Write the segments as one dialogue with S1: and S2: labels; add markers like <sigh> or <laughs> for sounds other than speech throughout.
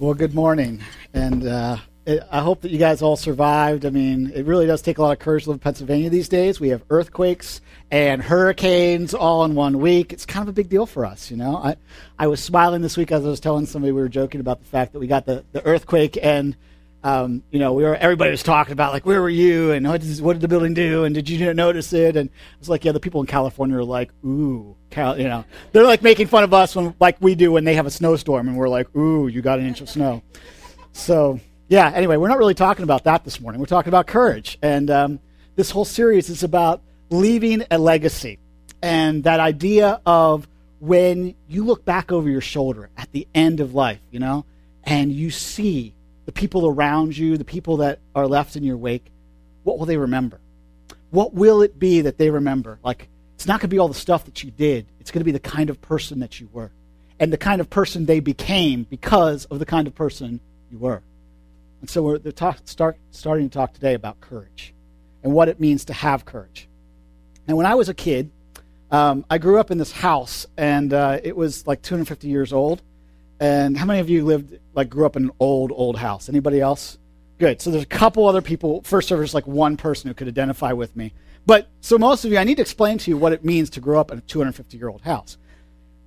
S1: Well, good morning, and uh, it, I hope that you guys all survived. I mean, it really does take a lot of courage to live in Pennsylvania these days. We have earthquakes and hurricanes all in one week. It's kind of a big deal for us, you know. I, I was smiling this week as I was telling somebody we were joking about the fact that we got the, the earthquake and um, you know, we were everybody was talking about like where were you and what did, what did the building do and did you notice it? And I was like, yeah, the people in California are like, ooh, Cal, you know, they're like making fun of us when like we do when they have a snowstorm and we're like, ooh, you got an inch of snow. So yeah, anyway, we're not really talking about that this morning. We're talking about courage, and um, this whole series is about leaving a legacy and that idea of when you look back over your shoulder at the end of life, you know, and you see the people around you, the people that are left in your wake, what will they remember? What will it be that they remember? Like, it's not going to be all the stuff that you did, it's going to be the kind of person that you were, and the kind of person they became because of the kind of person you were. And so we're talk, start, starting to talk today about courage and what it means to have courage. And when I was a kid, um, I grew up in this house, and uh, it was like 250 years old. And how many of you lived, like, grew up in an old, old house? Anybody else? Good. So there's a couple other people. First, was like one person who could identify with me. But so most of you, I need to explain to you what it means to grow up in a 250 year old house.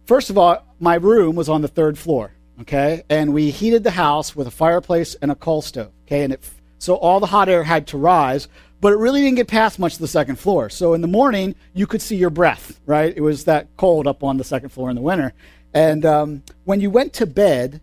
S1: First of all, my room was on the third floor, okay? And we heated the house with a fireplace and a coal stove, okay? And it, so all the hot air had to rise, but it really didn't get past much of the second floor. So in the morning, you could see your breath, right? It was that cold up on the second floor in the winter. And um, when you went to bed,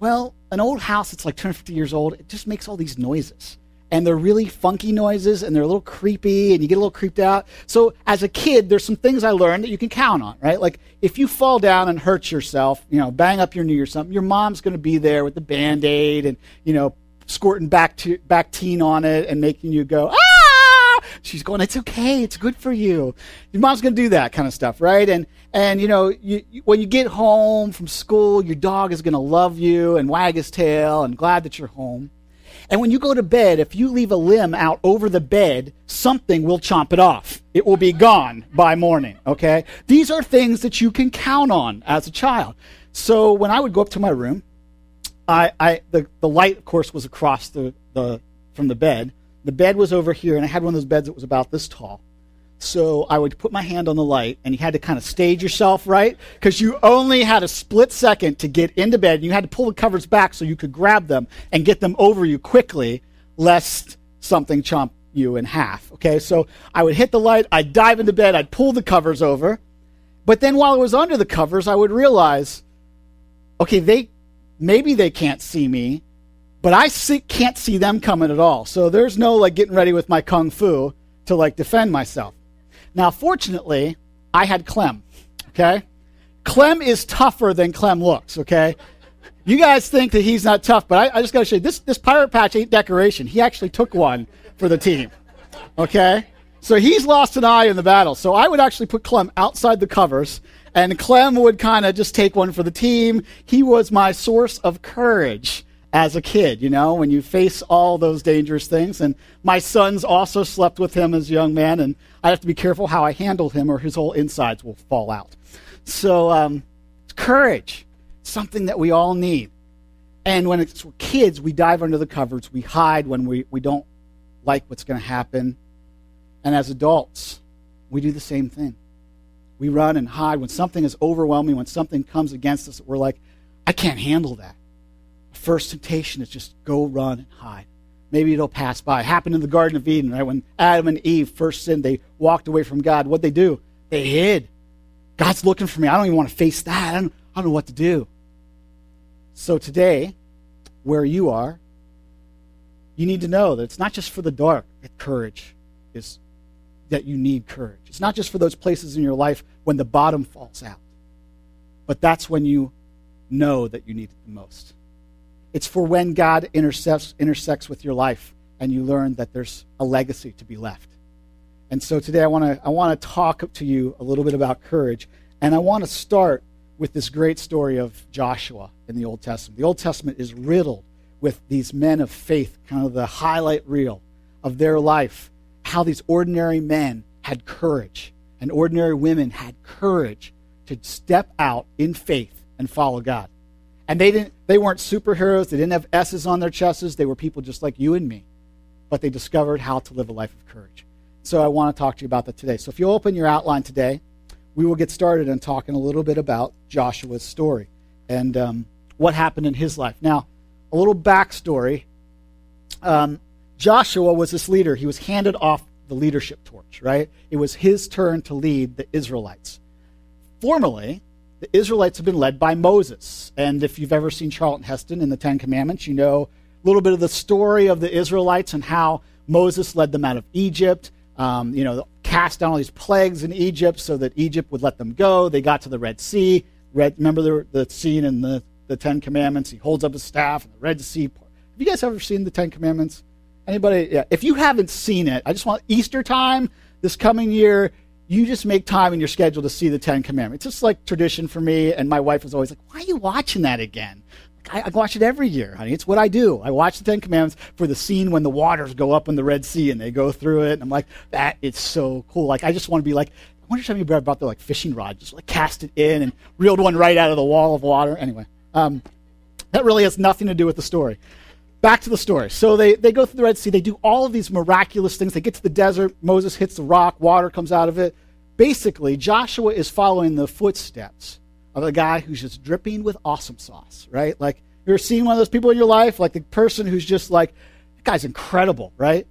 S1: well, an old house that's like 250 years old, it just makes all these noises. And they're really funky noises and they're a little creepy and you get a little creeped out. So as a kid, there's some things I learned that you can count on, right? Like if you fall down and hurt yourself, you know, bang up your knee or something, your mom's going to be there with the band-aid and, you know, squirting back to, Bactine on it and making you go, ah! She's going, it's okay. It's good for you. Your mom's going to do that kind of stuff, right? And, and you know, you, when you get home from school, your dog is going to love you and wag his tail and glad that you're home. And when you go to bed, if you leave a limb out over the bed, something will chomp it off. It will be gone by morning, okay? These are things that you can count on as a child. So when I would go up to my room, I, I the, the light, of course, was across the, the from the bed. The bed was over here, and I had one of those beds that was about this tall. So I would put my hand on the light, and you had to kind of stage yourself, right? Because you only had a split second to get into bed. And you had to pull the covers back so you could grab them and get them over you quickly, lest something chomp you in half. Okay, so I would hit the light, I'd dive into bed, I'd pull the covers over. But then while I was under the covers, I would realize, okay, they maybe they can't see me, but I see, can't see them coming at all. So there's no like getting ready with my kung fu to like defend myself. Now, fortunately, I had Clem. Okay, Clem is tougher than Clem looks. Okay, you guys think that he's not tough, but I, I just got to show you this. This pirate patch ain't decoration. He actually took one for the team. Okay, so he's lost an eye in the battle. So I would actually put Clem outside the covers, and Clem would kind of just take one for the team. He was my source of courage as a kid, you know, when you face all those dangerous things. And my sons also slept with him as a young man, and I have to be careful how I handle him, or his whole insides will fall out. So, um, courage, something that we all need. And when it's kids, we dive under the covers, we hide when we, we don't like what's going to happen. And as adults, we do the same thing. We run and hide when something is overwhelming, when something comes against us, we're like, I can't handle that first temptation is just go run and hide. Maybe it'll pass by. It happened in the Garden of Eden, right? When Adam and Eve first sinned, they walked away from God. What'd they do? They hid. God's looking for me. I don't even want to face that. I don't, I don't know what to do. So today, where you are, you need to know that it's not just for the dark that courage is that you need courage. It's not just for those places in your life when the bottom falls out. But that's when you know that you need it the most. It's for when God intersects, intersects with your life and you learn that there's a legacy to be left. And so today I want to I want to talk to you a little bit about courage, and I want to start with this great story of Joshua in the Old Testament. The Old Testament is riddled with these men of faith, kind of the highlight reel of their life, how these ordinary men had courage and ordinary women had courage to step out in faith and follow God. And they didn't they weren't superheroes, they didn't have S's on their chests, they were people just like you and me. But they discovered how to live a life of courage. So I want to talk to you about that today. So if you open your outline today, we will get started on talking a little bit about Joshua's story and um, what happened in his life. Now, a little backstory. Um, Joshua was this leader. He was handed off the leadership torch, right? It was his turn to lead the Israelites. Formerly, the Israelites have been led by Moses. And if you've ever seen Charlton Heston in the Ten Commandments, you know a little bit of the story of the Israelites and how Moses led them out of Egypt. Um, you know, cast down all these plagues in Egypt so that Egypt would let them go. They got to the Red Sea. Red, remember the, the scene in the, the Ten Commandments? He holds up his staff and the Red Sea. Have you guys ever seen the Ten Commandments? Anybody? Yeah. If you haven't seen it, I just want Easter time this coming year. You just make time in your schedule to see the Ten Commandments. It's just like tradition for me, and my wife was always like, "Why are you watching that again?" I, I, watch it every year, honey. It's what I do. I watch the Ten Commandments for the scene when the waters go up in the Red Sea and they go through it. And I'm like, that is so cool. Like, I just want to be like, I wonder if anybody brought their like fishing rod, just like cast it in and reeled one right out of the wall of water. Anyway, um, that really has nothing to do with the story. Back to the story. So they, they go through the Red Sea. They do all of these miraculous things. They get to the desert. Moses hits the rock. Water comes out of it. Basically, Joshua is following the footsteps of a guy who's just dripping with awesome sauce, right? Like, you ever seen one of those people in your life? Like the person who's just like, that guy's incredible, right?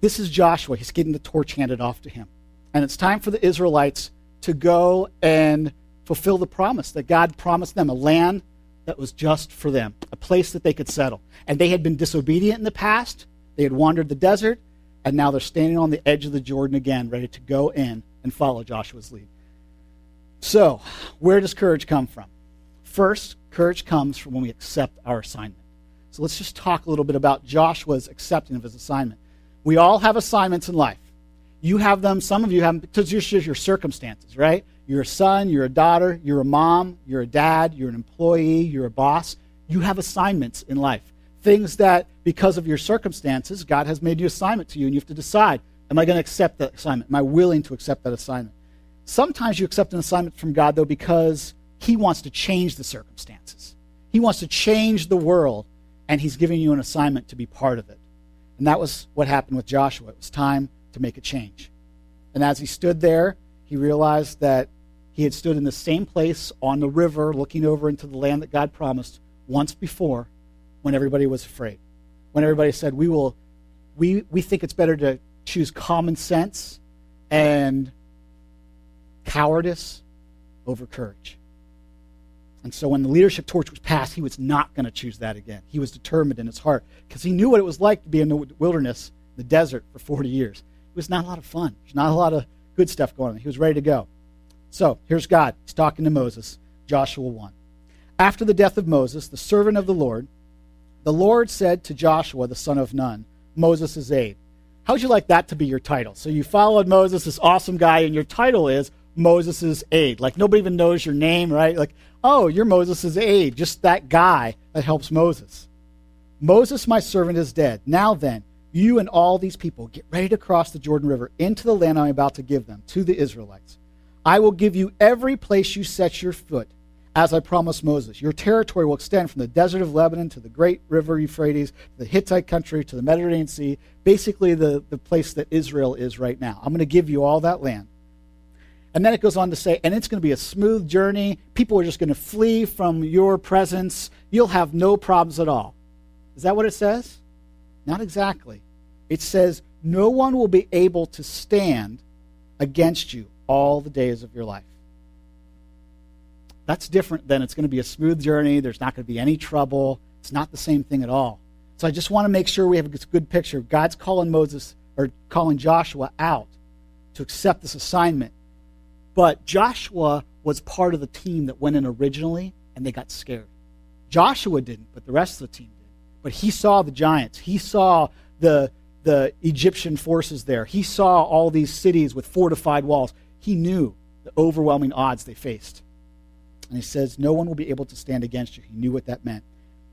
S1: This is Joshua. He's getting the torch handed off to him. And it's time for the Israelites to go and fulfill the promise that God promised them a land that was just for them, a place that they could settle. And they had been disobedient in the past, they had wandered the desert, and now they're standing on the edge of the Jordan again, ready to go in and follow Joshua's lead. So, where does courage come from? First, courage comes from when we accept our assignment. So let's just talk a little bit about Joshua's accepting of his assignment. We all have assignments in life. You have them, some of you have them because your circumstances, right? You're a son, you're a daughter, you're a mom, you're a dad, you're an employee, you're a boss. You have assignments in life. Things that, because of your circumstances, God has made you assignment to you, and you have to decide Am I going to accept that assignment? Am I willing to accept that assignment? Sometimes you accept an assignment from God, though, because He wants to change the circumstances. He wants to change the world, and He's giving you an assignment to be part of it. And that was what happened with Joshua. It was time to make a change. And as he stood there, he realized that he had stood in the same place on the river looking over into the land that God promised once before when everybody was afraid. When everybody said, We will we, we think it's better to choose common sense and cowardice over courage. And so when the leadership torch was passed, he was not going to choose that again. He was determined in his heart because he knew what it was like to be in the wilderness, the desert, for 40 years. It was not a lot of fun. There's not a lot of good stuff going on. He was ready to go. So here's God. He's talking to Moses, Joshua 1. After the death of Moses, the servant of the Lord, the Lord said to Joshua, the son of Nun, Moses' aide, How would you like that to be your title? So you followed Moses, this awesome guy, and your title is Moses' aide. Like nobody even knows your name, right? Like, oh, you're Moses' aide, just that guy that helps Moses. Moses, my servant, is dead. Now then, you and all these people get ready to cross the Jordan River into the land I'm about to give them, to the Israelites. I will give you every place you set your foot, as I promised Moses. Your territory will extend from the desert of Lebanon to the great river Euphrates, the Hittite country, to the Mediterranean Sea, basically the, the place that Israel is right now. I'm going to give you all that land. And then it goes on to say, and it's going to be a smooth journey. People are just going to flee from your presence. You'll have no problems at all. Is that what it says? Not exactly. It says, no one will be able to stand against you all the days of your life. That's different than it's going to be a smooth journey. There's not going to be any trouble. It's not the same thing at all. So I just want to make sure we have a good picture. God's calling Moses or calling Joshua out to accept this assignment but Joshua was part of the team that went in originally, and they got scared. Joshua didn't, but the rest of the team did. But he saw the giants. He saw the, the Egyptian forces there. He saw all these cities with fortified walls. He knew the overwhelming odds they faced. And he says, No one will be able to stand against you. He knew what that meant.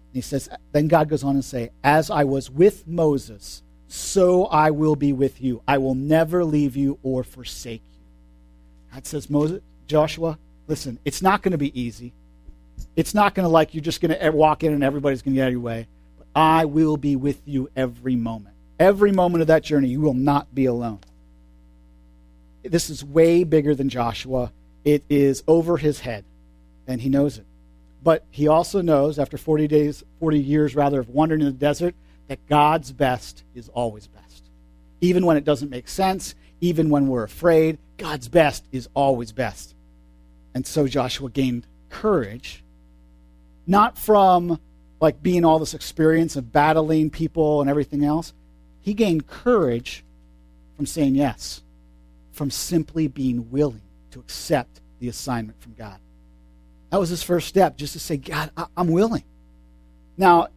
S1: And he says, Then God goes on and say, As I was with Moses, so I will be with you. I will never leave you or forsake you. God says, Moses, Joshua, listen, it's not going to be easy. It's not going to like you're just going to walk in and everybody's going to get out of your way. But I will be with you every moment. Every moment of that journey, you will not be alone. This is way bigger than Joshua. It is over his head, and he knows it. But he also knows, after 40 days, 40 years rather, of wandering in the desert, that God's best is always best. Even when it doesn't make sense, even when we're afraid, God's best is always best. And so Joshua gained courage, not from like being all this experience of battling people and everything else. He gained courage from saying yes, from simply being willing to accept the assignment from God. That was his first step, just to say, God, I- am willing. Now,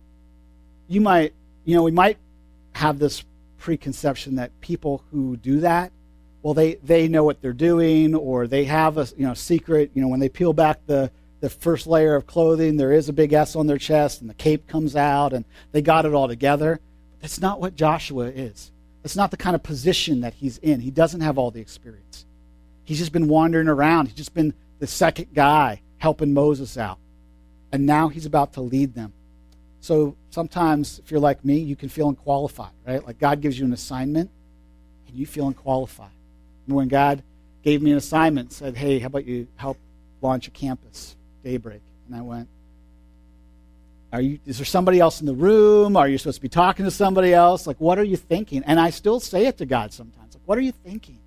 S1: you might, you know, we might have this preconception that people who do that, well, they, they know what they're doing, or they have a you know secret. You know, when they peel back the the first layer of clothing, there is a big S on their chest, and the cape comes out, and they got it all together. That's not what Joshua is. That's not the kind of position that he's in. He doesn't have all the experience. He's just been wandering around. He's just been the second guy helping Moses out. And now he's about to lead them. So sometimes, if you're like me, you can feel unqualified, right? Like God gives you an assignment and you feel unqualified. when God gave me an assignment, said, hey, how about you help launch a campus, Daybreak? And I went, are you, is there somebody else in the room? Are you supposed to be talking to somebody else? Like, what are you thinking? And I still say it to God sometimes. Like, what are you thinking?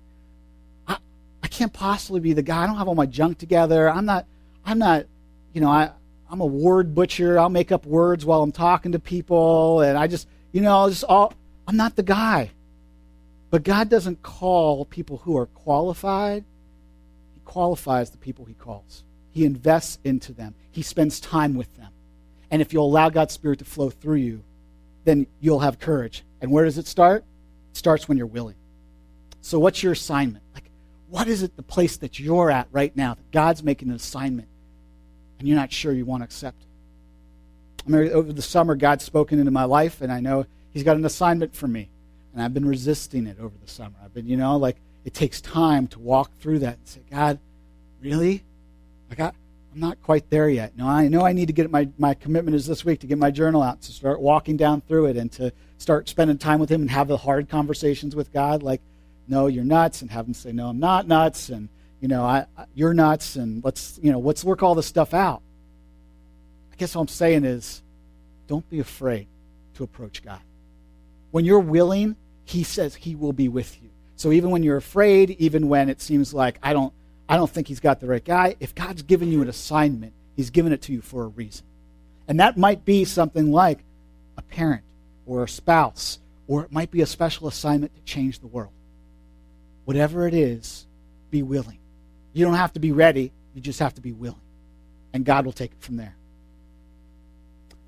S1: I, I can't possibly be the guy. I don't have all my junk together. I'm not, I'm not, you know, I, I'm a word butcher. I'll make up words while I'm talking to people. And I just, you know, just all, I'm not the guy. But God doesn't call people who are qualified. He qualifies the people he calls. He invests into them. He spends time with them. And if you'll allow God's Spirit to flow through you, then you'll have courage. And where does it start? It starts when you're willing. So, what's your assignment? Like, what is it the place that you're at right now that God's making an assignment and you're not sure you want to accept it? I mean, over the summer, God's spoken into my life, and I know He's got an assignment for me. And I've been resisting it over the summer. I've been, you know, like, it takes time to walk through that and say, God, really? Like, I, I'm not quite there yet. No, I know I need to get my, my commitment is this week to get my journal out, to start walking down through it, and to start spending time with Him and have the hard conversations with God. Like, no, you're nuts, and have Him say, no, I'm not nuts, and you know, I, you're nuts, and let's you know, let's work all this stuff out. I guess what I'm saying is, don't be afraid to approach God. When you're willing, He says He will be with you. So even when you're afraid, even when it seems like I don't I don't think he's got the right guy. If God's given you an assignment, he's given it to you for a reason. And that might be something like a parent or a spouse, or it might be a special assignment to change the world. Whatever it is, be willing. You don't have to be ready, you just have to be willing. And God will take it from there.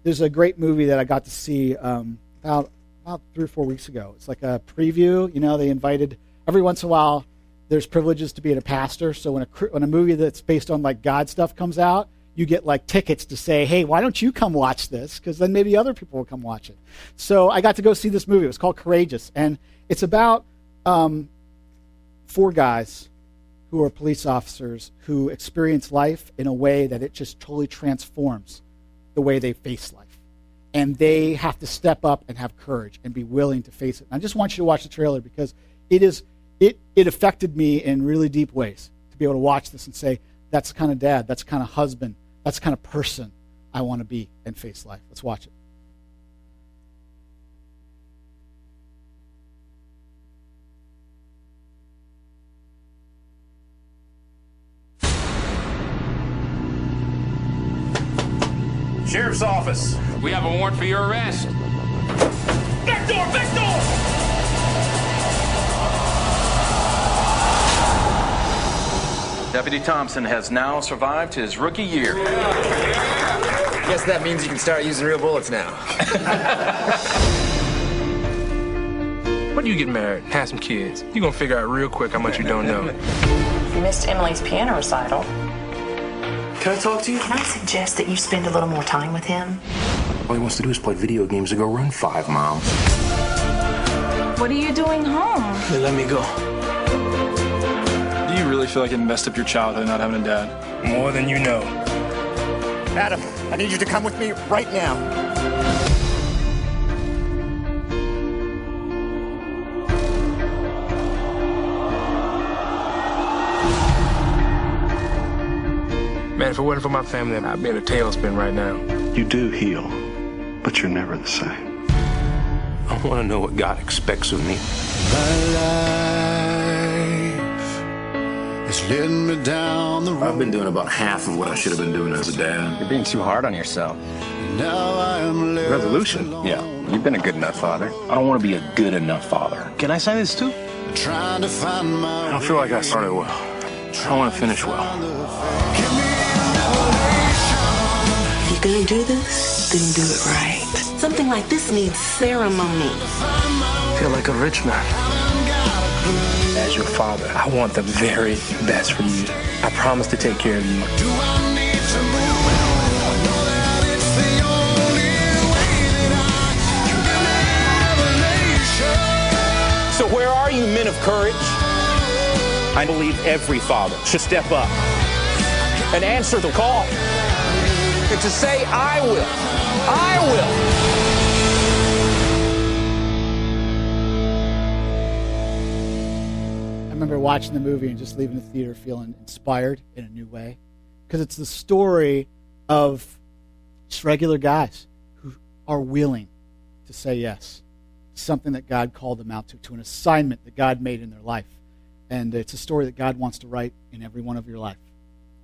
S1: There's a great movie that I got to see um, about, about three or four weeks ago. It's like a preview. You know, they invited, every once in a while, there's privileges to being a pastor. So when a when a movie that's based on like God stuff comes out, you get like tickets to say, "Hey, why don't you come watch this?" Because then maybe other people will come watch it. So I got to go see this movie. It was called Courageous, and it's about um, four guys who are police officers who experience life in a way that it just totally transforms the way they face life, and they have to step up and have courage and be willing to face it. And I just want you to watch the trailer because it is it, it affected me in really deep ways to be able to watch this and say, that's the kind of dad, that's the kind of husband, that's the kind of person I want to be and face life. Let's watch it.
S2: Sheriff's office.
S3: We have a warrant for your arrest.
S2: Back door! Back door!
S4: Deputy Thompson has now survived his rookie year.
S5: Guess that means you can start using real bullets now. <laughs>
S6: when do you get married, have some kids, you're gonna figure out real quick how much you don't know. <laughs>
S7: You missed Emily's piano recital.
S5: Can I talk to you?
S7: Can I suggest that you spend a little more time with him?
S8: All he wants to do is play video games and go run five miles.
S9: What are you doing home?
S5: They let me go.
S6: Do you really feel like it messed up your childhood not having a dad?
S5: More than you know. Adam, I need you to come with me right now.
S6: Man, if it wasn't for my family, I'd be in a tailspin right now.
S8: You do heal, but you're never the same. I want to know what God expects of me.
S10: It's leading me down the road.
S5: I've been doing about half of what I should have been doing as a dad.
S11: You're being too hard on yourself.
S10: Now I am left
S11: Resolution? Yeah. You've been a good enough father.
S4: I don't want to be a good enough father.
S11: Can I sign this too?
S10: trying to find my
S6: I don't feel like I started well. I want to finish well.
S12: If you're gonna do this, then do it right. Something like this needs ceremony.
S6: I feel like a rich man. As your father, I want the very best for you. I promise to take care of you.
S2: So where are you, men of courage? I believe every father should step up and answer the call. And to say, I will. I will.
S1: Remember watching the movie and just leaving the theater feeling inspired in a new way. Because it's the story of just regular guys who are willing to say yes to something that God called them out to, to an assignment that God made in their life. And it's a story that God wants to write in every one of your life.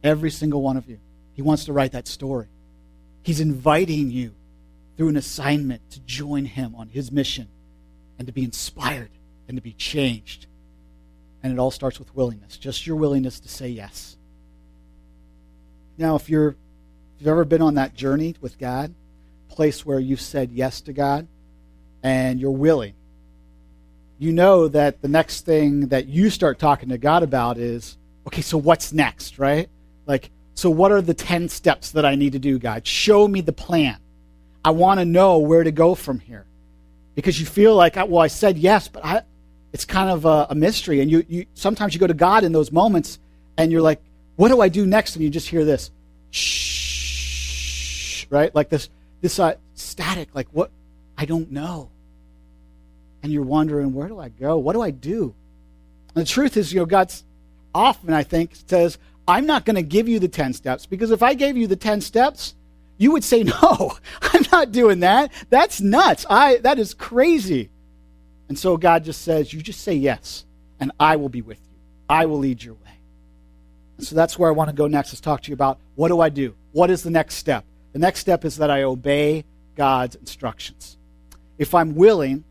S1: Every single one of you. He wants to write that story. He's inviting you through an assignment to join Him on His mission and to be inspired and to be changed. And it all starts with willingness, just your willingness to say yes. Now, if you're if you've ever been on that journey with God, place where you've said yes to God and you're willing, you know that the next thing that you start talking to God about is, okay, so what's next, right? Like, so what are the 10 steps that I need to do, God? Show me the plan. I want to know where to go from here. Because you feel like, well, I said yes, but I, it's kind of a, a mystery. And you, you sometimes you go to God in those moments and you're like, what do I do next? And you just hear this, shh, right? Like this, this uh, static, like what? I don't know. And you're wondering, where do I go? What do I do? And the truth is, you know, God's often, I think, says, I'm not going to give you the 10 steps because if I gave you the 10 steps, you would say, <laughs> no, I'm not doing that. That's nuts. I, that is crazy. And so God just says, you just say yes, and I will be with you. I will lead your way. And so that's where I want to go next is talk to you about what do I do? What is the next step? The next step is that I obey God's instructions. If I'm willing,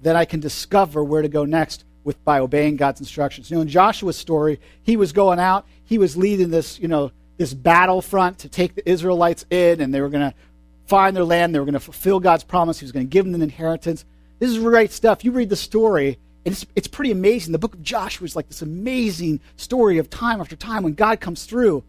S1: then I can discover where to go next with by obeying God's instructions. You know, in Joshua's story, he was going out, he was leading this, you know, this battlefront to take the Israelites in, and they were going to find their land, they were going to fulfill God's promise, he was going to give them an inheritance. This is great stuff. You read the story, and it's, it's pretty amazing. The book of Joshua is like this amazing story of time after time when God comes through.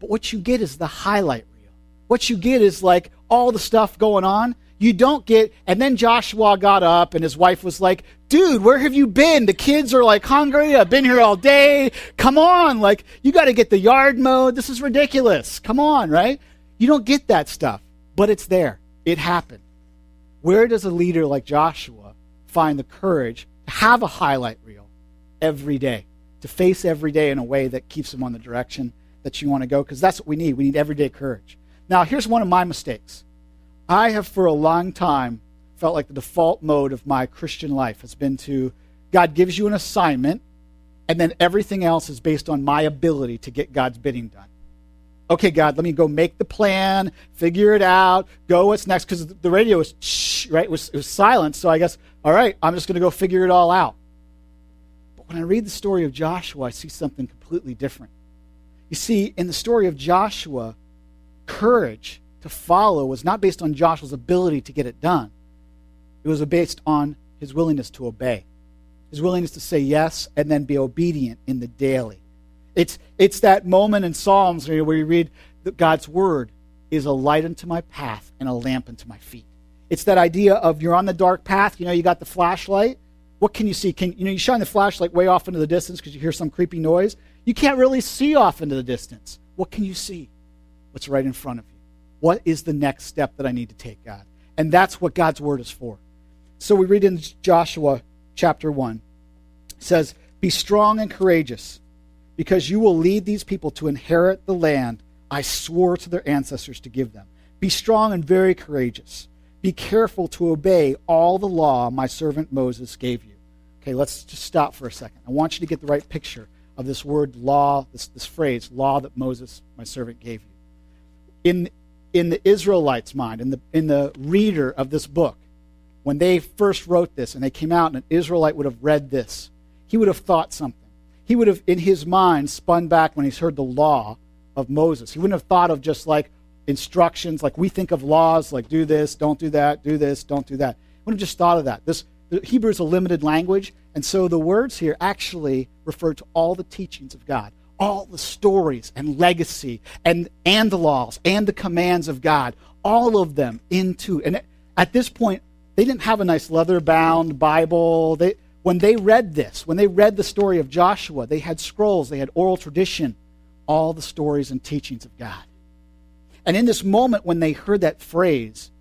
S1: But what you get is the highlight reel. What you get is like all the stuff going on. You don't get, and then Joshua got up and his wife was like, dude, where have you been? The kids are like hungry. I've been here all day. Come on. Like, you got to get the yard mowed. This is ridiculous. Come on, right? You don't get that stuff, but it's there. It happened. Where does a leader like Joshua find the courage to have a highlight reel every day, to face every day in a way that keeps them on the direction that you want to go? Because that's what we need. We need everyday courage. Now, here's one of my mistakes. I have for a long time felt like the default mode of my Christian life has been to God gives you an assignment, and then everything else is based on my ability to get God's bidding done. Okay, God, let me go make the plan, figure it out, go what's next, because the radio was shh, right? It was, it was silent. So I guess, all right, I'm just going to go figure it all out. But when I read the story of Joshua, I see something completely different. You see, in the story of Joshua, courage to follow was not based on Joshua's ability to get it done. It was based on his willingness to obey, his willingness to say yes and then be obedient in the daily. It's, it's that moment in Psalms where you read that God's word is a light unto my path and a lamp unto my feet. It's that idea of you're on the dark path, you know, you got the flashlight. What can you see? Can you know you shine the flashlight way off into the distance because you hear some creepy noise? You can't really see off into the distance. What can you see? what's right in front of you. What is the next step that I need to take, God? And that's what God's word is for. So we read in Joshua chapter 1. It says, Be strong and courageous, because you will lead these people to inherit the land I swore to their ancestors to give them. Be strong and very courageous. Be careful to obey all the law my servant Moses gave you. Okay, let's just stop for a second. I want you to get the right picture of this word law, this, this phrase, law that Moses, my servant, gave you. In, in the Israelites' mind, in the, in the reader of this book, when they first wrote this and they came out and an Israelite would have read this, he would have thought something. He would have, in his mind, spun back when he's heard the law of Moses. He wouldn't have thought of just like instructions, like we think of laws, like do this, don't do that, do this, don't do that. He wouldn't have just thought of that. This Hebrew is a limited language, and so the words here actually refer to all the teachings of God, all the stories and legacy and and the laws and the commands of God, all of them into. And at this point, they didn't have a nice leather bound Bible. They, when they read this, when they read the story of Joshua, they had scrolls, they had oral tradition, all the stories and teachings of God. And in this moment, when they heard that phrase,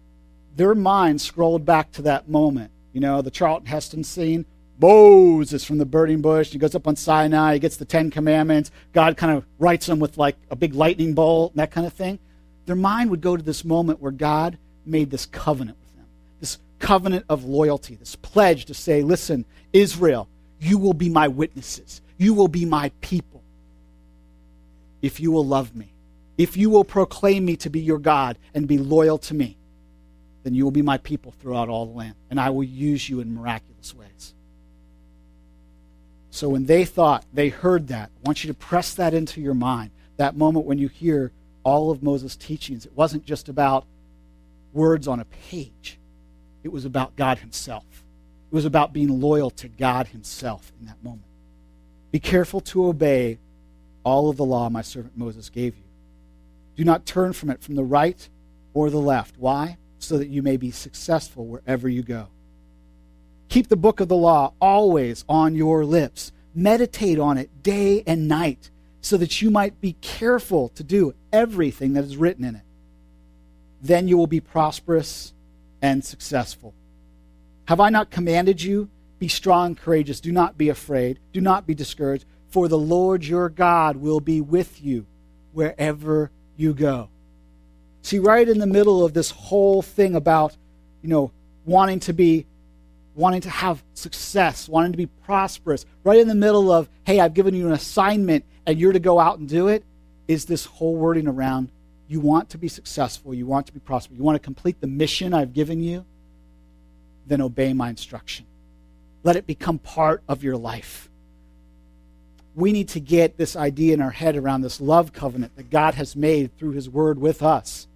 S1: their mind scrolled back to that moment. You know, the Charlton Heston scene. Moses is from the burning bush. He goes up on Sinai. He gets the Ten Commandments. God kind of writes them with like a big lightning bolt and that kind of thing. Their mind would go to this moment where God made this covenant covenant of loyalty, this pledge to say, listen, Israel, you will be my witnesses. You will be my people. If you will love me, if you will proclaim me to be your God and be loyal to me, then you will be my people throughout all the land, and I will use you in miraculous ways. So when they thought, they heard that, I want you to press that into your mind. That moment when you hear all of Moses' teachings, it wasn't just about words on a page it was about God Himself. It was about being loyal to God Himself in that moment. Be careful to obey all of the law my servant Moses gave you. Do not turn from it from the right or the left. Why? So that you may be successful wherever you go. Keep the book of the law always on your lips. Meditate on it day and night so that you might be careful to do everything that is written in it. Then you will be prosperous and successful. Have I not commanded you? Be strong, courageous. Do not be afraid. Do not be discouraged, for the Lord your God will be with you wherever you go. See, right in the middle of this whole thing about, you know, wanting to be, wanting to have success, wanting to be prosperous, right in the middle of, hey, I've given you an assignment and you're to go out and do it, is this whole wording around you want to be successful, you want to be prosperous, you want to complete the mission I've given you, then obey my instruction. Let it become part of your life. We need to get this idea in our head around this love covenant that God has made through his word with us.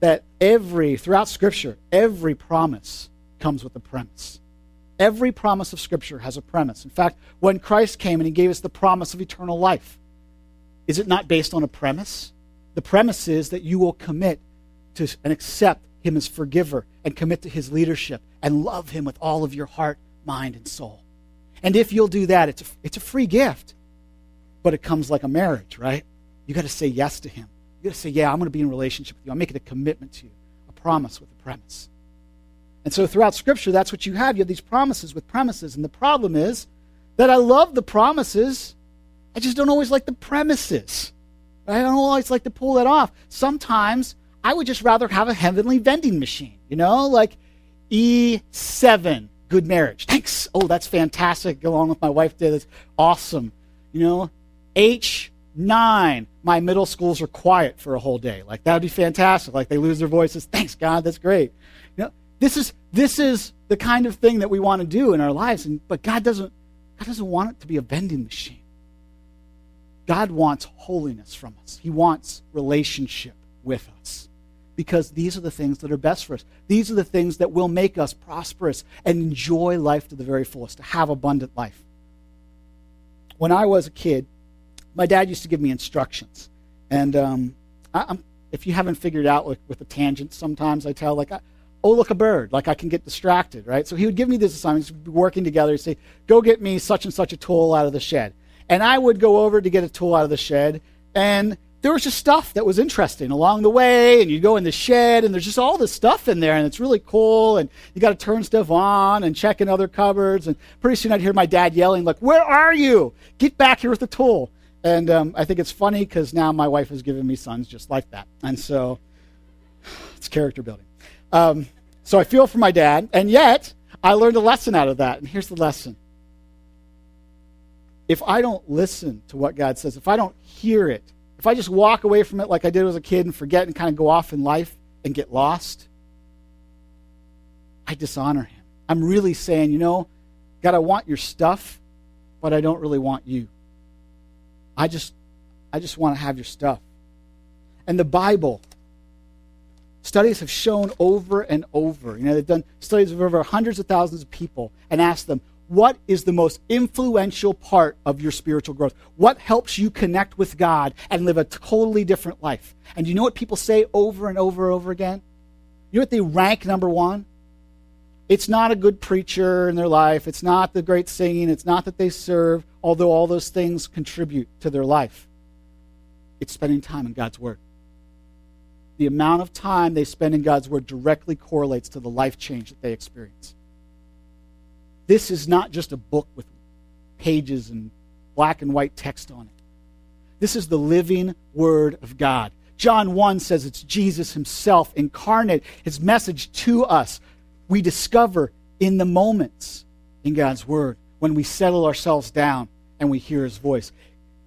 S1: That every, throughout Scripture, every promise comes with a premise. Every promise of Scripture has a premise. In fact, when Christ came and he gave us the promise of eternal life, is it not based on a premise? The premise is that you will commit to and accept him as forgiver and commit to his leadership and love him with all of your heart, mind, and soul. And if you'll do that, it's a, it's a free gift, but it comes like a marriage, right? You got to say yes to him. You got to say, yeah, I'm going to be in relationship with you. I'm making a commitment to you, a promise with a premise. And so throughout Scripture, that's what you have. You have these promises with premises. And the problem is that I love the promises, I just don't always like the premises. I don't always like to pull that off. Sometimes I would just rather have a heavenly vending machine, you know, like E7, good marriage. Thanks. Oh, that's fantastic. Along with my wife did. It's awesome. You know, H9, my middle schools are quiet for a whole day. Like that would be fantastic. Like they lose their voices. Thanks, God. That's great. You know, this is this is the kind of thing that we want to do in our lives. And but God doesn't God doesn't want it to be a vending machine. God wants holiness from us. He wants relationship with us because these are the things that are best for us. These are the things that will make us prosperous and enjoy life to the very fullest, to have abundant life. When I was a kid, my dad used to give me instructions. And um, I, if you haven't figured out like, with the tangent, sometimes I tell, like, oh, look, a bird. Like, I can get distracted, right? So he would give me this assignment. We'd be working together. He'd say, go get me such and such a tool out of the shed. And I would go over to get a tool out of the shed, and there was just stuff that was interesting along the way, and you go in the shed, and there's just all this stuff in there, and it's really cool, and you got to turn stuff on and check in other cupboards, and pretty soon I'd hear my dad yelling, like, "Where are you? Get back here with the tool!" And um, I think it's funny because now my wife has given me sons just like that, and so it's character building. Um, so I feel for my dad, and yet I learned a lesson out of that, and here's the lesson if I don't listen to what God says, if I don't hear it, if I just walk away from it like I did as a kid and forget and kind of go off in life and get lost, I dishonor Him. I'm really saying, you know, God, I want your stuff, but I don't really want you. I just, I just want to have your stuff. And the Bible, studies have shown over and over. You know, they've done studies of over hundreds of thousands of people and asked them, what is the most influential part of your spiritual growth? What helps you connect with God and live a totally different life? And you know what people say over and over and over again? You know what they rank number one? It's not a good preacher in their life. It's not the great singing. It's not that they serve, although all those things contribute to their life. It's spending time in God's Word. The amount of time they spend in God's Word directly correlates to the life change that they experience. This is not just a book with pages and black and white text on it. This is the living Word of God. John 1 says it's Jesus Himself incarnate, His message to us. We discover in the moments in God's Word when we settle ourselves down and we hear His voice.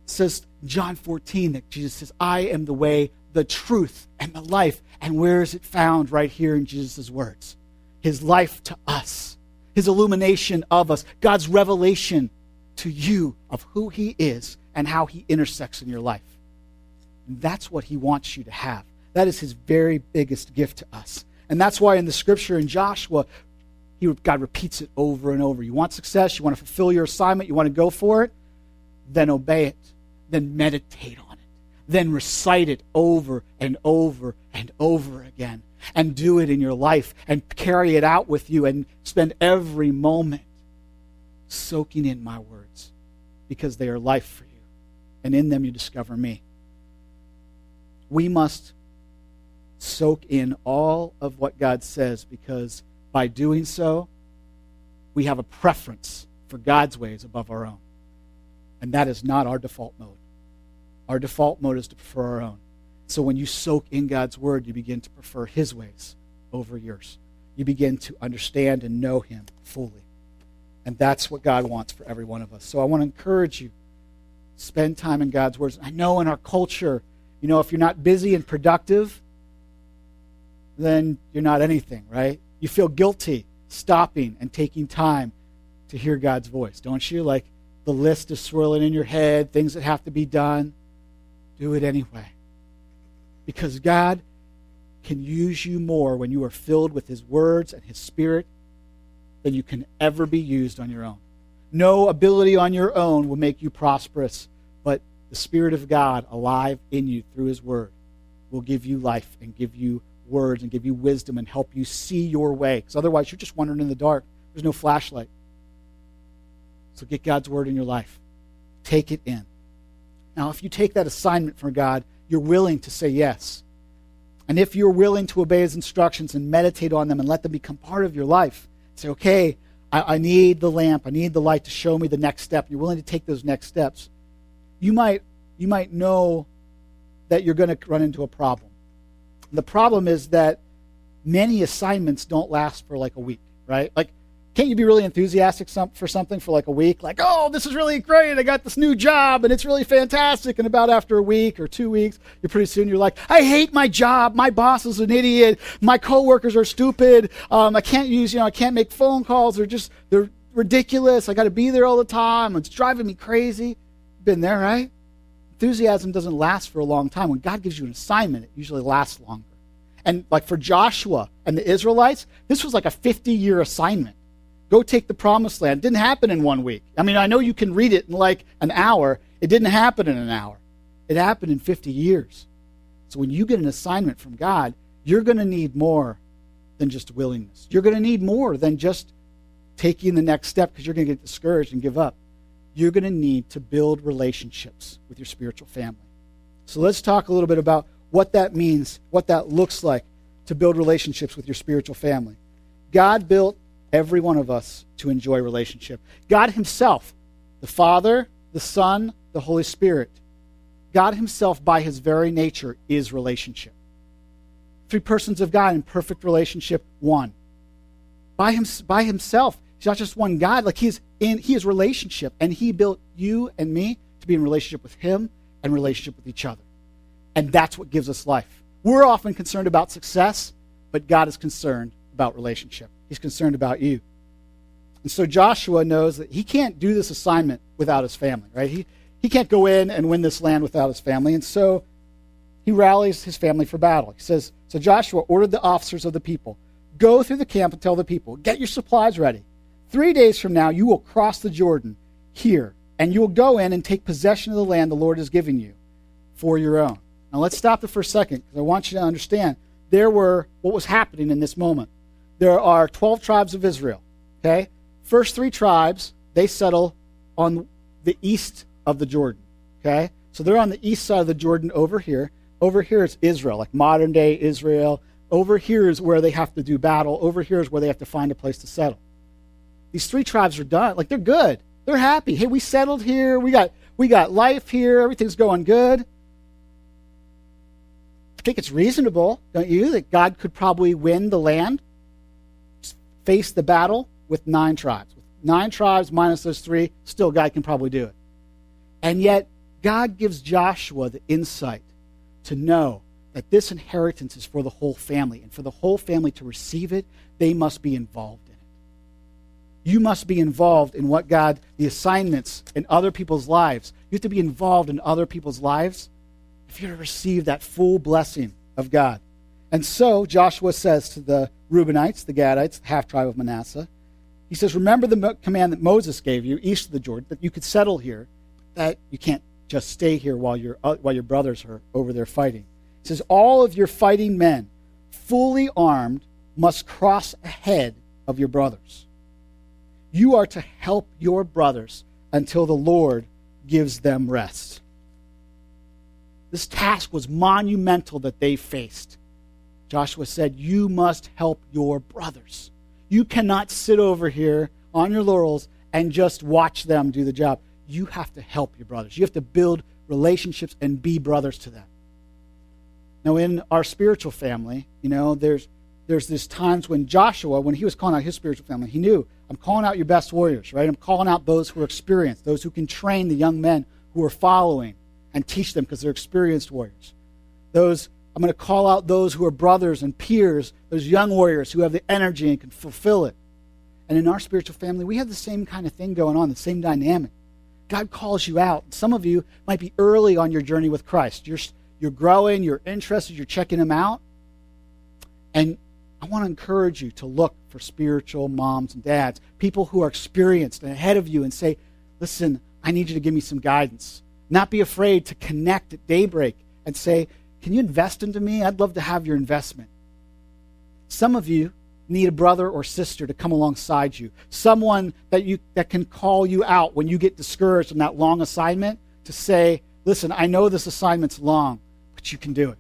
S1: It says John 14 that Jesus says, I am the way, the truth, and the life. And where is it found? Right here in Jesus' words. His life to us his illumination of us, God's revelation to you of who he is and how he intersects in your life. And that's what he wants you to have. That is his very biggest gift to us. And that's why in the scripture in Joshua, he, God repeats it over and over. You want success, you want to fulfill your assignment, you want to go for it, then obey it, then meditate on it, then recite it over and over and over again and do it in your life and carry it out with you and spend every moment soaking in my words because they are life for you. And in them you discover me. We must soak in all of what God says because by doing so, we have a preference for God's ways above our own. And that is not our default mode. Our default mode is to prefer our own. So when you soak in God's word, you begin to prefer his ways over yours. You begin to understand and know him fully. And that's what God wants for every one of us. So I want to encourage you spend time in God's words. I know in our culture, you know, if you're not busy and productive, then you're not anything, right? You feel guilty stopping and taking time to hear God's voice, don't you? Like the list is swirling in your head, things that have to be done. Do it anyway. Because God can use you more when you are filled with His words and His Spirit than you can ever be used on your own. No ability on your own will make you prosperous, but the Spirit of God alive in you through His Word will give you life and give you words and give you wisdom and help you see your way. Because otherwise, you're just wandering in the dark. There's no flashlight. So get God's Word in your life, take it in. Now, if you take that assignment from God, you're willing to say yes. And if you're willing to obey his instructions and meditate on them and let them become part of your life, say, okay, I, I need the lamp, I need the light to show me the next step. You're willing to take those next steps. You might, you might know that you're going to run into a problem. The problem is that many assignments don't last for like a week, right? Like can't you be really enthusiastic for something for like a week? Like, oh, this is really great. I got this new job and it's really fantastic. And about after a week or two weeks, you're pretty soon you're like, I hate my job. My boss is an idiot. My coworkers are stupid. Um, I can't use, you know, I can't make phone calls. They're just, they're ridiculous. I got to be there all the time. It's driving me crazy. Been there, right? Enthusiasm doesn't last for a long time. When God gives you an assignment, it usually lasts longer. And like for Joshua and the Israelites, this was like a 50 year assignment Go take the promised land. Didn't happen in one week. I mean, I know you can read it in like an hour. It didn't happen in an hour. It happened in 50 years. So when you get an assignment from God, you're going to need more than just willingness. You're going to need more than just taking the next step because you're going to get discouraged and give up. You're going to need to build relationships with your spiritual family. So let's talk a little bit about what that means, what that looks like to build relationships with your spiritual family. God built every one of us to enjoy relationship. God Himself, the Father, the Son, the Holy Spirit, God Himself, by His very nature, is relationship. Three persons of God in perfect relationship, one. By, him, by Himself, He's not just one God, like He's in He is relationship, and He built you and me to be in relationship with Him and relationship with each other. And that's what gives us life. We're often concerned about success, but God is concerned about relationship. He's concerned about you. And so Joshua knows that he can't do this assignment without his family, right? He, he can't go in and win this land without his family. And so he rallies his family for battle. He says, So Joshua ordered the officers of the people go through the camp and tell the people, get your supplies ready. Three days from now, you will cross the Jordan here, and you will go in and take possession of the land the Lord has given you for your own. Now let's stop there for a second because I want you to understand there were what was happening in this moment. There are 12 tribes of Israel. Okay? First three tribes, they settle on the east of the Jordan. Okay? So they're on the east side of the Jordan over here. Over here is Israel, like modern day Israel. Over here is where they have to do battle. Over here is where they have to find a place to settle. These three tribes are done. Like they're good. They're happy. Hey, we settled here. We got we got life here. Everything's going good. I think it's reasonable, don't you, that God could probably win the land, face the battle with nine tribes. With nine tribes minus those three, still God can probably do it. And yet, God gives Joshua the insight to know that this inheritance is for the whole family. And for the whole family to receive it, they must be involved in it. You must be involved in what God, the assignments in other people's lives. You have to be involved in other people's lives if you're to receive that full blessing of God. And so Joshua says to the Reubenites, the Gadites, the half tribe of Manasseh, he says, Remember the command that Moses gave you east of the Jordan, that you could settle here, that you can't just stay here while, your uh, while your brothers are over there fighting. He says, All of your fighting men, fully armed, must cross ahead of your brothers. You are to help your brothers until the Lord gives them rest. This task was monumental that they faced. Joshua said, You must help your brothers. You cannot sit over here on your laurels and just watch them do the job. You have to help your brothers. You have to build relationships and be brothers to them. Now, in our spiritual family, you know, there's there's this times when Joshua, when he was calling out his spiritual family, he knew, I'm calling out your best warriors, right? I'm calling out those who are experienced, those who can train the young men who are following and teach them because they're experienced warriors. Those I'm going to call out those who are brothers and peers, those young warriors who have the energy and can fulfill it. And in our spiritual family, we have the same kind of thing going on, the same dynamic. God calls you out. Some of you might be early on your journey with Christ. You're, you're growing, you're interested, you're checking Him out. And I want to encourage you to look for spiritual moms and dads, people who are experienced and ahead of you, and say, listen, I need you to give me some guidance. Not be afraid to connect at daybreak and say, Can you invest into me? I'd love to have your investment. Some of you need a brother or sister to come alongside you, someone that, you, that can call you out when you get discouraged in that long assignment to say, Listen, I know this assignment's long, but you can do it.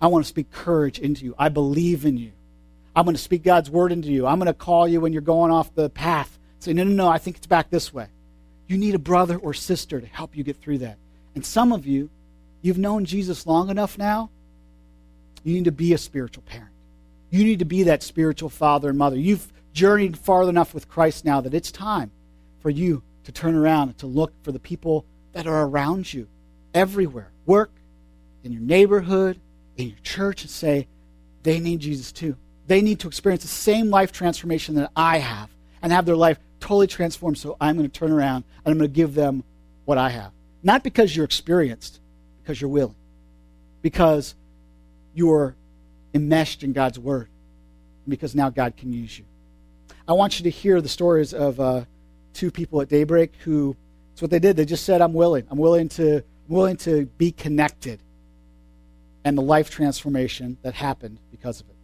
S1: I want to speak courage into you. I believe in you. I'm going to speak God's word into you. I'm going to call you when you're going off the path. Say, no, no, no, I think it's back this way. You need a brother or sister to help you get through that. And some of you, you've known Jesus long enough now, you need to be a spiritual parent. You need to be that spiritual father and mother. You've journeyed far enough with Christ now that it's time for you to turn around and to look for the people that are around you everywhere work, in your neighborhood, in your church, and say, they need Jesus too. They need to experience the same life transformation that I have and have their life totally transformed. So I'm going to turn around and I'm going to give them what I have. Not because you're experienced, because you're willing. Because you're enmeshed in God's word. Because now God can use you. I want you to hear the stories of uh, two people at Daybreak who, that's what they did. They just said, I'm willing. I'm willing to, I'm willing to be connected. And the life transformation that happened because of it.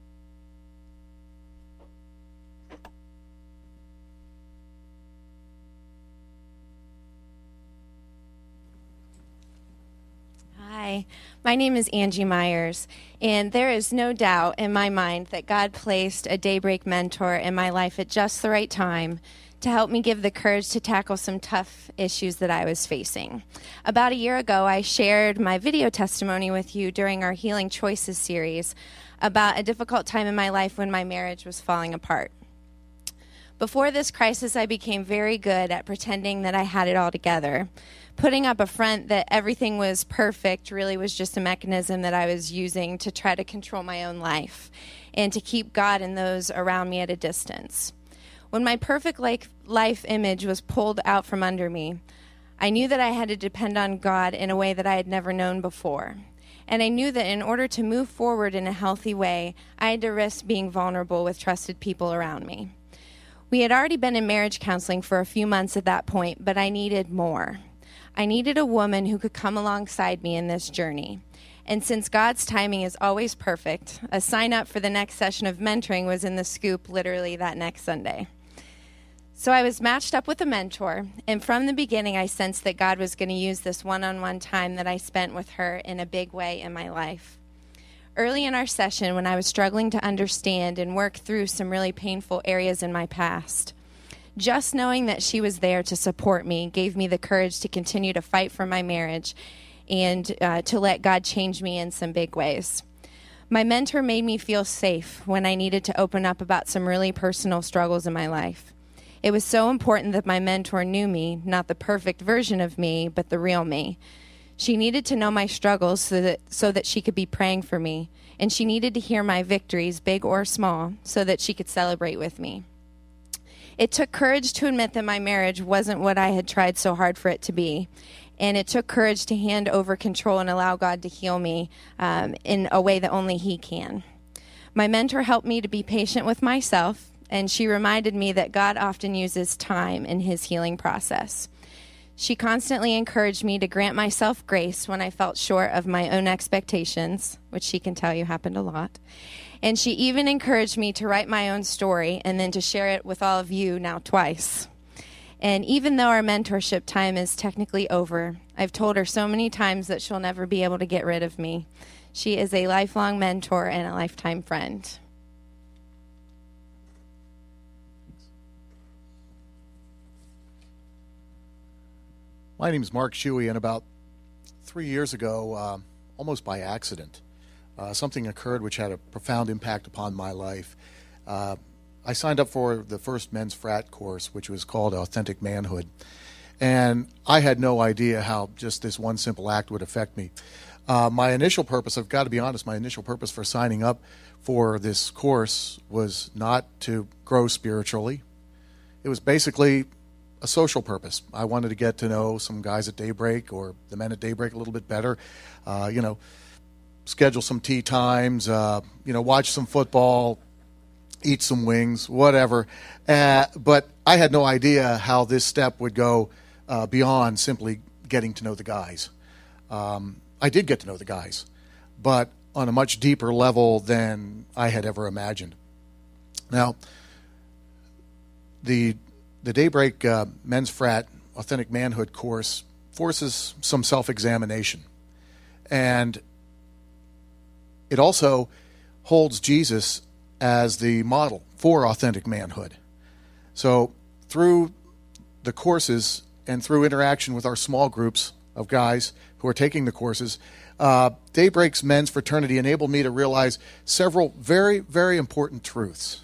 S13: My name is Angie Myers, and there is no doubt in my mind that God placed a daybreak mentor in my life at just the right time to help me give the courage to tackle some tough issues that I was facing. About a year ago, I shared my video testimony with you during our Healing Choices series about a difficult time in my life when my marriage was falling apart. Before this crisis, I became very good at pretending that I had it all together. Putting up a front that everything was perfect really was just a mechanism that I was using to try to control my own life and to keep God and those around me at a distance. When my perfect life image was pulled out from under me, I knew that I had to depend on God in a way that I had never known before. And I knew that in order to move forward in a healthy way, I had to risk being vulnerable with trusted people around me. We had already been in marriage counseling for a few months at that point, but I needed more. I needed a woman who could come alongside me in this journey. And since God's timing is always perfect, a sign up for the next session of mentoring was in the scoop literally that next Sunday. So I was matched up with a mentor, and from the beginning, I sensed that God was going to use this one on one time that I spent with her in a big way in my life. Early in our session, when I was struggling to understand and work through some really painful areas in my past, just knowing that she was there to support me gave me the courage to continue to fight for my marriage and uh, to let God change me in some big ways. My mentor made me feel safe when I needed to open up about some really personal struggles in my life. It was so important that my mentor knew me, not the perfect version of me, but the real me. She needed to know my struggles so that, so that she could be praying for me, and she needed to hear my victories, big or small, so that she could celebrate with me. It took courage to admit that my marriage wasn't what I had tried so hard for it to be. And it took courage to hand over control and allow God to heal me um, in a way that only He can. My mentor helped me to be patient with myself and she reminded me that God often uses time in his healing process. She constantly encouraged me to grant myself grace when I felt short of my own expectations, which she can tell you happened a lot. And she even encouraged me to write my own story and then to share it with all of you now twice. And even though our mentorship time is technically over, I've told her so many times that she'll never be able to get rid of me. She is a lifelong mentor and a lifetime friend.
S14: My name is Mark Shuey, and about three years ago, uh, almost by accident, uh, something occurred which had a profound impact upon my life. Uh, I signed up for the first men's frat course, which was called Authentic Manhood. And I had no idea how just this one simple act would affect me. Uh, my initial purpose, I've got to be honest, my initial purpose for signing up for this course was not to grow spiritually. It was basically a social purpose. I wanted to get to know some guys at Daybreak or the men at Daybreak a little bit better. Uh, you know, schedule some tee times. Uh, you know, watch some football, eat some wings, whatever. Uh, but I had no idea how this step would go uh, beyond simply getting to know the guys. Um, I did get to know the guys, but on a much deeper level than I had ever imagined. Now, the the Daybreak uh, Men's Frat Authentic Manhood course forces some self examination. And it also holds Jesus as the model for authentic manhood. So, through the courses and through interaction with our small groups of guys who are taking the courses, uh, Daybreak's men's fraternity enabled me to realize several very, very important truths.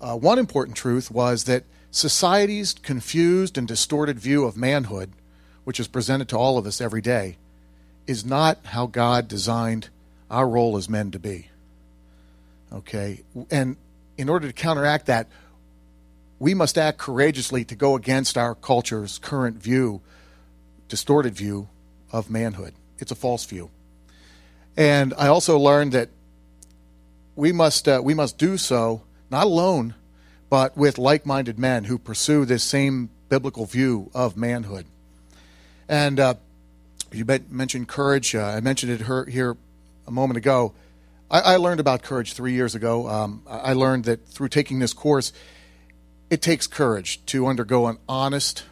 S14: Uh, one important truth was that Society's confused and distorted view of manhood, which is presented to all of us every day, is not how God designed our role as men to be. Okay? And in order to counteract that, we must act courageously to go against our culture's current view, distorted view of manhood. It's a false view. And I also learned that we must, uh, we must do so not alone but with like minded men who pursue this same biblical view of manhood. And uh, you mentioned courage. Uh, I mentioned it here a moment ago. I, I learned about courage three years ago. Um, I learned that through taking this course, it takes courage to undergo an honest,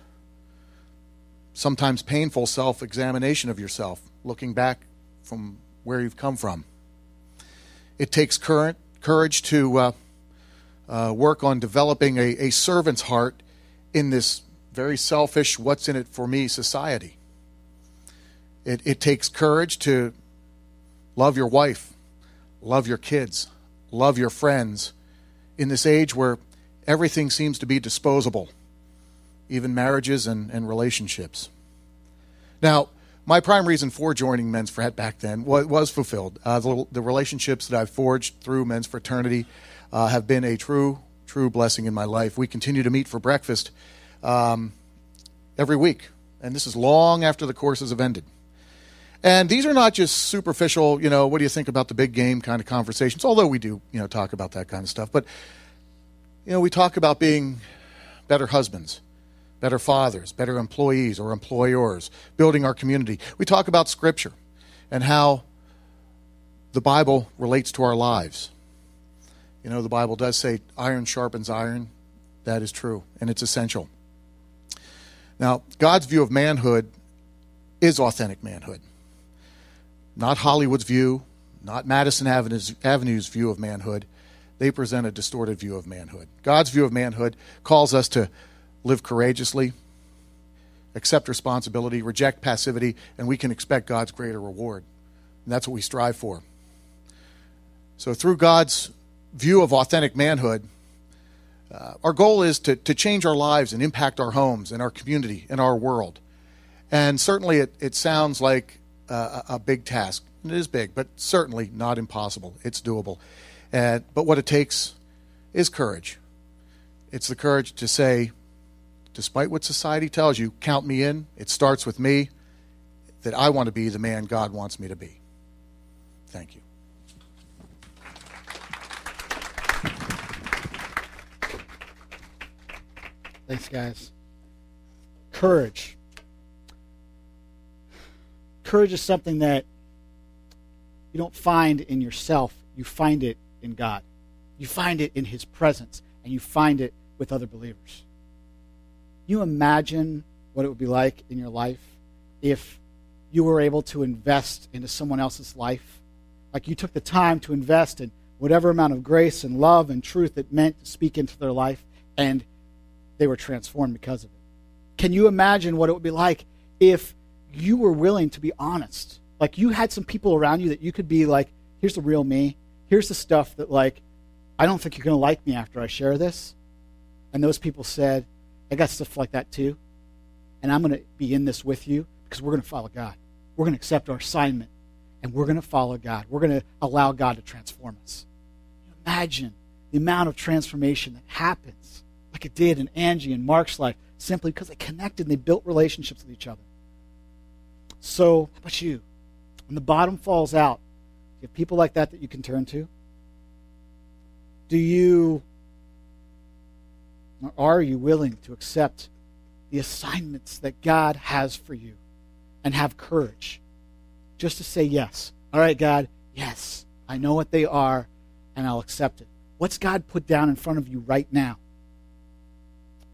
S14: sometimes painful self examination of yourself, looking back from where you've come from. It takes current, courage to uh, uh, work on developing a, a servant's heart in this very selfish, what's in it for me society. It, it takes courage to love your wife, love your kids, love your friends in this age where everything seems to be disposable, even marriages and, and relationships. Now, my prime reason for joining Men's Frat back then was, was fulfilled. Uh, the, the, relationships that I've forged through Men's Fraternity uh, have been a true, true blessing in my life. We continue to meet for breakfast um, every week, and this is long after the courses have ended. And these are not just superficial, you know, what do you think about the big game kind of conversations, although we do, you know, talk about that kind of stuff. But, you know, we talk about being better husbands, better fathers, better employees or employers, building our community. We talk about Scripture and how the Bible relates to our lives. You know, the Bible does say iron sharpens iron. That is true, and it's essential. Now, God's view of manhood is authentic manhood not Hollywood's view, not Madison Avenue's, view of manhood. They present a distorted view of manhood. God's view of manhood calls us to live courageously, accept responsibility, reject passivity, and we can expect God's greater reward. And that's what we strive for. So, through God's view of authentic manhood, uh, our goal is to, to change our lives and impact our homes and our community and our world. And certainly, it, it sounds like uh, a big task. It is big, but certainly not impossible. It's doable. And, but what it takes is courage. It's the courage to say, despite what society tells you, count me in. It starts with me, that I want to be the man God wants me to be. Thank you.
S1: Thanks, guys. Courage courage is something that you don't find in yourself, you find it in God. You find it in His presence, and you find it with other believers. You imagine what it would be like in your life if you were able to invest into someone else's life. Like you took the time to invest in whatever amount of grace and love and truth it meant to speak into their life, and they were transformed because of it. Can you imagine what it would be like if you were willing to be honest. Like you had some people around you that you could be like, here's the real me. Here's the stuff that like I don't think you're going to like me after I share this. And those people said, I got stuff like that too. And I'm going to be in this with you because we're going to follow God. We're going to accept our assignment and we're going to follow God. We're going to allow God to transform us. Imagine the amount of transformation that happens, like it did in Angie and Mark's life, simply because they connected and they built relationships with each other. So, how about you? When the bottom falls out, you have people like that that you can turn to? Do you, are you willing to accept the assignments that God has for you and have courage just to say yes? All right, God, yes, I know what they are and I'll accept it. What's God put down in front of you right now?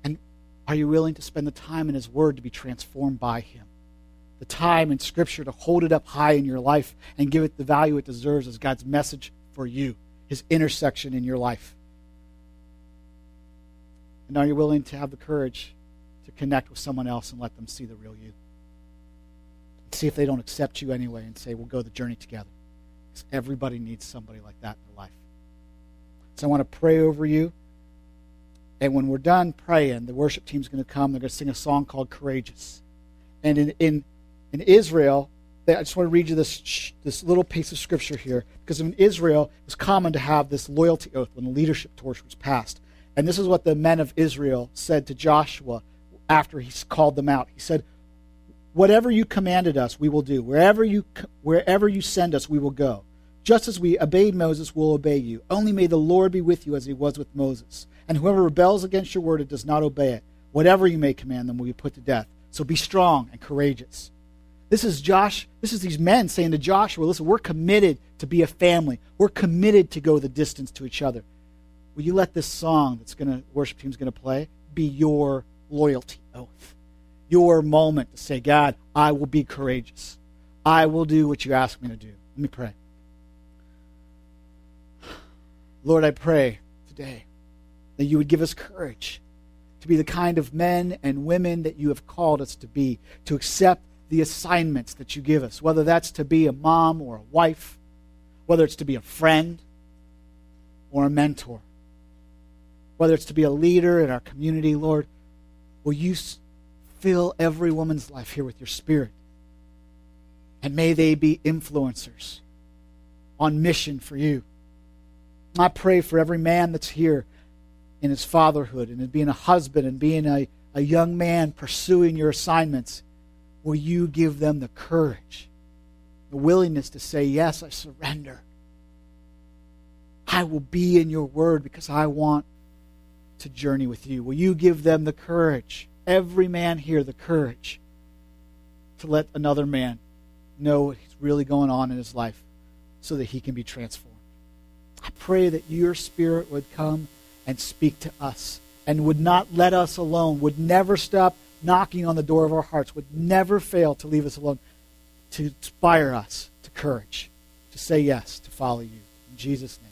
S1: And are you willing to spend the time in His Word to be transformed by Him? the time in Scripture to hold it up high in your life and give it the value it deserves as God's message for you, His intersection in your life. And are you willing to have the courage to connect with someone else and let them see the real you? See if they don't accept you anyway and say, we'll go the journey together. Because everybody needs somebody like that in their life. So I want to pray over you. And when we're done praying, the worship team's going to come. They're going to sing a song called Courageous. And in, in in Israel, I just want to read you this, this little piece of scripture here, because in Israel, it was common to have this loyalty oath when the leadership torch was passed. And this is what the men of Israel said to Joshua after he called them out. He said, Whatever you commanded us, we will do. Wherever you, wherever you send us, we will go. Just as we obeyed Moses, we'll obey you. Only may the Lord be with you as he was with Moses. And whoever rebels against your word and does not obey it, whatever you may command them will be put to death. So be strong and courageous. This is Josh, this is these men saying to Joshua, listen, we're committed to be a family. We're committed to go the distance to each other. Will you let this song that's gonna worship team's gonna play be your loyalty oath? your moment to say, God, I will be courageous. I will do what you ask me to do. Let me pray. Lord, I pray today that you would give us courage to be the kind of men and women that you have called us to be, to accept the assignments that you give us, whether that's to be a mom or a wife, whether it's to be a friend or a mentor, whether it's to be a leader in our community, Lord, will you fill every woman's life here with your spirit? And may they be influencers on mission for you. I pray for every man that's here in his fatherhood and in being a husband and being a, a young man pursuing your assignments. Will you give them the courage, the willingness to say, Yes, I surrender. I will be in your word because I want to journey with you. Will you give them the courage, every man here, the courage to let another man know what's really going on in his life so that he can be transformed? I pray that your spirit would come and speak to us and would not let us alone, would never stop knocking on the door of our hearts, would never fail to leave us alone, to inspire us to courage, to say yes, to follow you. In Jesus' name.